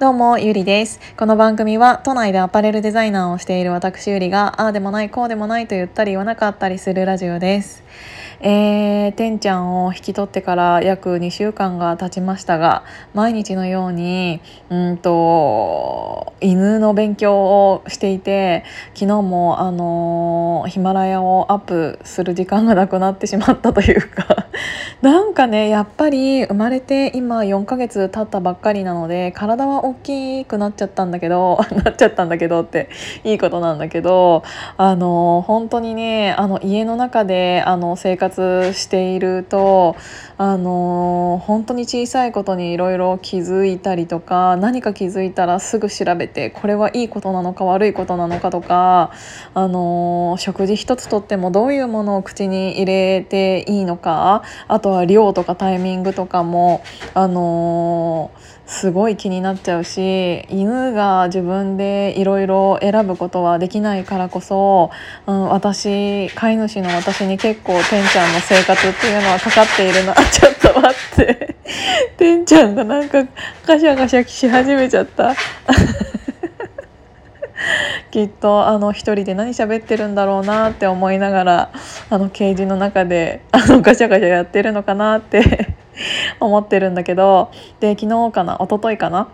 どうも、ゆりです。この番組は都内でアパレルデザイナーをしている私ゆりが、ああでもない、こうでもないと言ったり言わなかったりするラジオです。えー、てんちゃんを引き取ってから約2週間が経ちましたが、毎日のように、うんと、犬の勉強をしていて、昨日もあのヒマラヤをアップする時間がなくなってしまったというかなんかねやっぱり生まれて今4ヶ月経ったばっかりなので体は大きくなっちゃったんだけど なっちゃったんだけどっていいことなんだけどあの本当にねあの家の中であの生活しているとあの本当に小さいことにいろいろ気づいたりとか何か気づいたらすぐ調べてこれはいいことなのか悪いことなのかとかあの食事一つとってもどういうものを口に入れていいのかあととは量とかタイミングとかもあのー、すごい気になっちゃうし犬が自分でいろいろ選ぶことはできないからこそ、うん、私飼い主の私に結構てんちゃんの生活っていうのはかかっているなちょっと待っててんちゃんがなんかガシャガシャし始めちゃった。きっとあの一人で何喋ってるんだろうなって思いながらあのケージの中で あのガシャガシャやってるのかなって 思ってるんだけどで昨日かな一昨日かな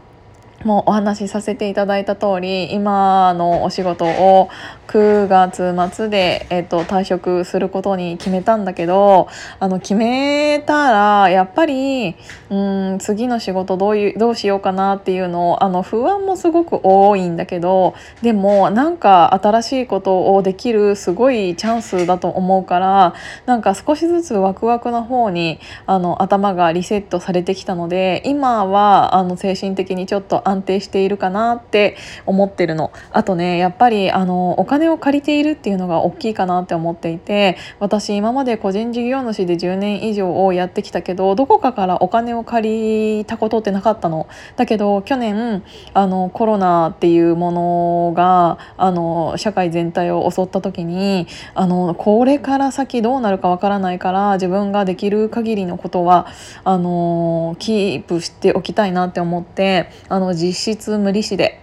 もうお話しさせていただいた通り今のお仕事を9月末で、えっと、退職することに決めたんだけどあの決めたらやっぱりうん次の仕事どういうどうしようかなっていうのをあの不安もすごく多いんだけどでもなんか新しいことをできるすごいチャンスだと思うからなんか少しずつワクワクの方にあの頭がリセットされてきたので今はあの精神的にちょっと安定しているかなって思ってるの。あとねやっぱりあのお金を借りているっていうのが大きいかなって思っていて私今まで個人事業主で10年以上をやってきたけどどこかからお金を借りたことってなかったの。だけど去年あのコロナっていうものがあの社会全体を襲った時にあのこれから先どうなるかわからないから自分ができる限りのことはあのキープしておきたいなって思ってあの実質無利子で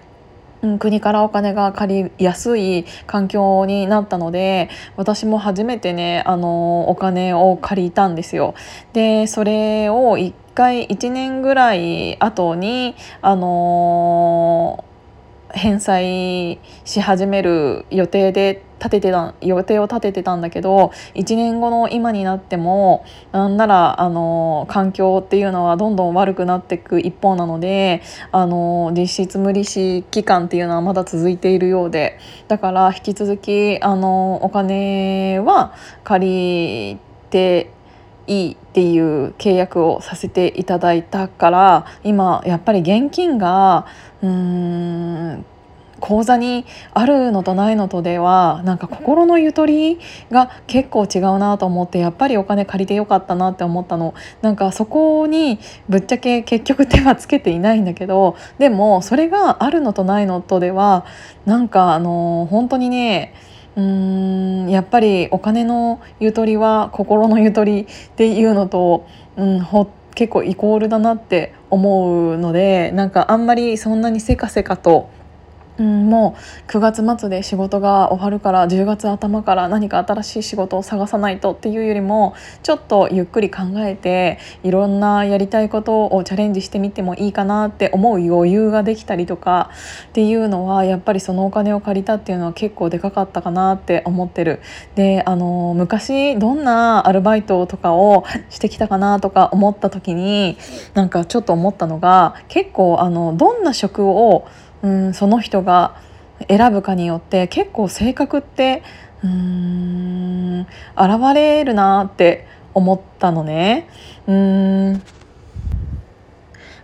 うん国からお金が借りやすい環境になったので私も初めてねあのお金を借りたんですよ。でそれを1回1年ぐらい後にあの返済し始める予定で立ててた予定を立ててたんだけど1年後の今になってもなんならあの環境っていうのはどんどん悪くなっていく一方なのであの実質無利子期間っていうのはまだ続いているようで。だから引き続きあのお金は借りていいっていう契約をさせていただいたから今やっぱり現金がうーん。口座にあるのとないのとではなんか心のゆとりが結構違うなと思ってやっぱりお金借りてよかったなって思ったの。なんかそこにぶっちゃけ結局手はつけていないんだけどでもそれがあるのとないのとではなんかあの本当にねうーんやっぱりお金のゆとりは心のゆとりっていうのと、うん、ほ結構イコールだなって思うのでなんかあんまりそんなにせかせかとうん、もう9月末で仕事が終わるから10月頭から何か新しい仕事を探さないとっていうよりもちょっとゆっくり考えていろんなやりたいことをチャレンジしてみてもいいかなって思う余裕ができたりとかっていうのはやっぱりそのお金を借りたっていうのは結構でかかったかなって思ってる。であの昔どんなアルバイトとかをしてきたかなとか思った時になんかちょっと思ったのが結構あのどんな職をうんその人が選ぶかによって結構性格ってうん現れるなって思ったのね。うん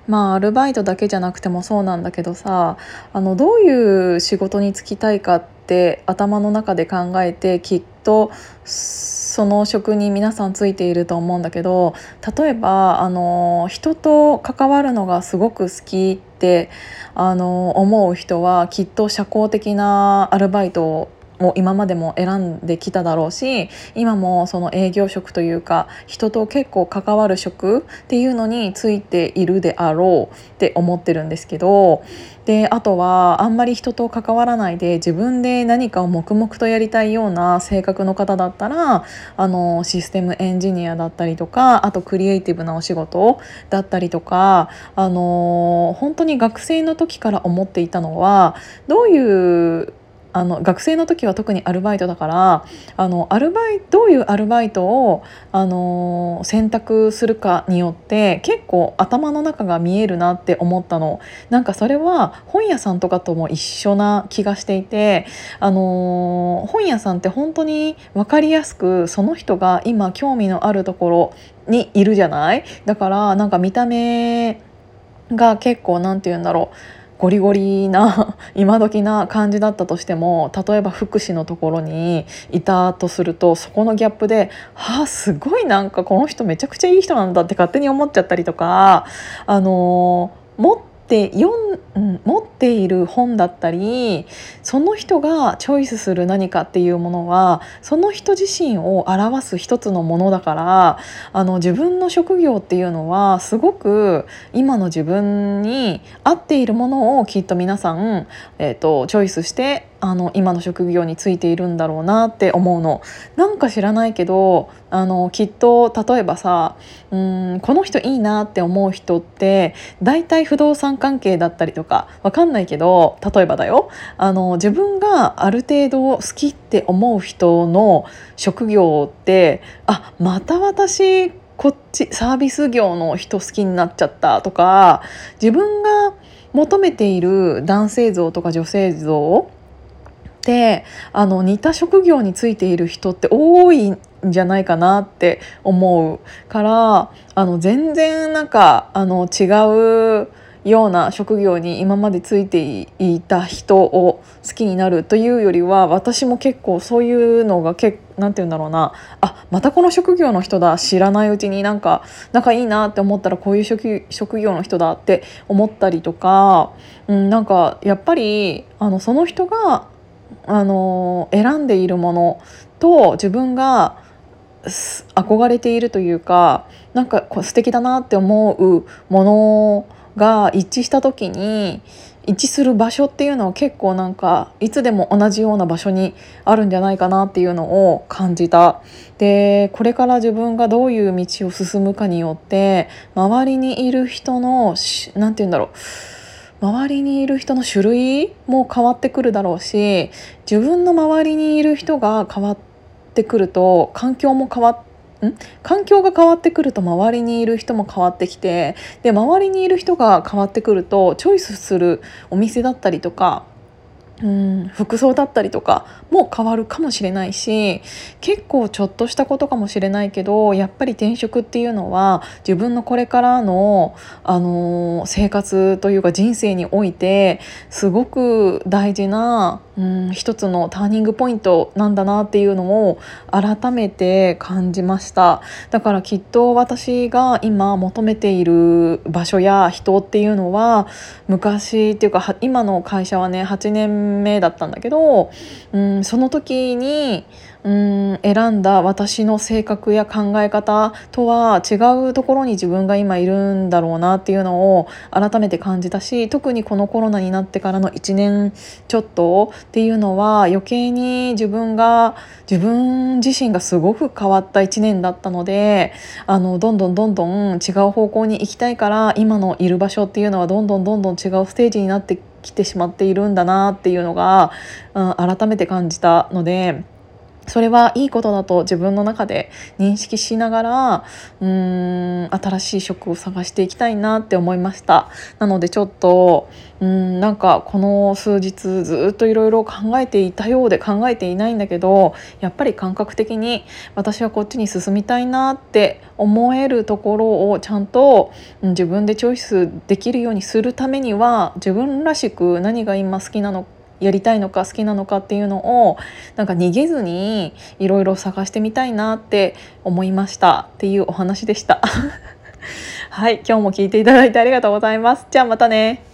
まあアルバイトだけじゃなくてもそうなんだけどさあのどういう仕事に就きたいかって頭の中で考えてきっとその職に皆さんついていると思うんだけど例えばあの人と関わるのがすごく好きってあの思う人はきっと社交的なアルバイトを今までも選んできただろうし今もその営業職というか人と結構関わる職っていうのについているであろうって思ってるんですけどであとはあんまり人と関わらないで自分で何かを黙々とやりたいような性格の方だったらあのシステムエンジニアだったりとかあとクリエイティブなお仕事だったりとかあの本当に学生の時から思っていたのはどういうあの学生の時は特にアルバイトだからあのアルバイどういうアルバイトをあの選択するかによって結構頭の中が見えるなって思ったの。なんかそれは本屋さんとかとも一緒な気がしていてあの本屋さんって本当に分かりやすくその人が今興味のあるところにいるじゃない？だからなんか見た目が結構何て言うんだろう。ゴリゴリな 今時な感じだったとしても例えば福祉のところにいたとするとそこのギャップで「はあすごいなんかこの人めちゃくちゃいい人なんだ」って勝手に思っちゃったりとかあのもっって読ん、持っている本だったりその人がチョイスする何かっていうものはその人自身を表す一つのものだからあの自分の職業っていうのはすごく今の自分に合っているものをきっと皆さん、えーと、チョイスしてあの今の職業についているんだろうなって思うの。なんか知らないけどあのきっと例えばさうんこの人いいなって思う人って大体不動産関係だったりとかわかんないけど例えばだよ。あの自分がある程度好きって思う人の職業ってあまた私こっちサービス業の人好きになっちゃったとか自分が求めている男性像とか女性像ってあの似た職業についている人って多いんじゃないかなって思うからあの全然なんかあの違うような職業に今までついていた人を好きになるというよりは私も結構そういうのがけなんて言うんだろうな。あまたこの職業の人だ知らないうちになんか仲いいなって思ったらこういう職職業の人だって思ったりとか、うん、なんかやっぱりあのその人があの選んでいるものと自分が憧れているというかなんか素敵だなって思うものが一致した時に一致する場所っていうのは結構なんかいつでも同じような場所にあるんじゃないかなっていうのを感じた。でこれから自分がどういう道を進むかによって周りにいる人の何て言うんだろう周りにいる人の種類も変わってくるだろうし自分の周りにいる人が変わってくると環境も変わってん？環境が変わってくると周りにいる人も変わってきてで周りにいる人が変わってくるとチョイスするお店だったりとかうん。服装だったりとかも変わるかもしれないし結構ちょっとしたことかもしれないけどやっぱり転職っていうのは自分のこれからの、あのー、生活というか人生においてすごく大事なうん一つのターニングポイントなんだなっていうのを改めて感じました。だからきっと私が今求めている場所や人っていうのは昔っていうか今の会社はね8年目だったんだけどうんその時にうん選んだ私の性格や考え方とは違うところに自分が今いるんだろうなっていうのを改めて感じたし特にこのコロナになってからの1年ちょっとっていうのは余計に自分が自分自身がすごく変わった1年だったのであのどんどんどんどん違う方向に行きたいから今のいる場所っていうのはどんどんどんどん違うステージになって来てしまっているんだなっていうのが、うん、改めて感じたので。それはいいことだと自分の中で認識しながらうーん新しい職を探していきたいなって思いました。なのでちょっとうんなんかこの数日ずっといろいろ考えていたようで考えていないんだけどやっぱり感覚的に私はこっちに進みたいなって思えるところをちゃんと自分でチョイスできるようにするためには自分らしく何が今好きなのかやりたいのか好きなのかっていうのをなんか逃げずにいろいろ探してみたいなって思いましたっていうお話でした。はい今日も聞いていただいてありがとうございます。じゃあまたね。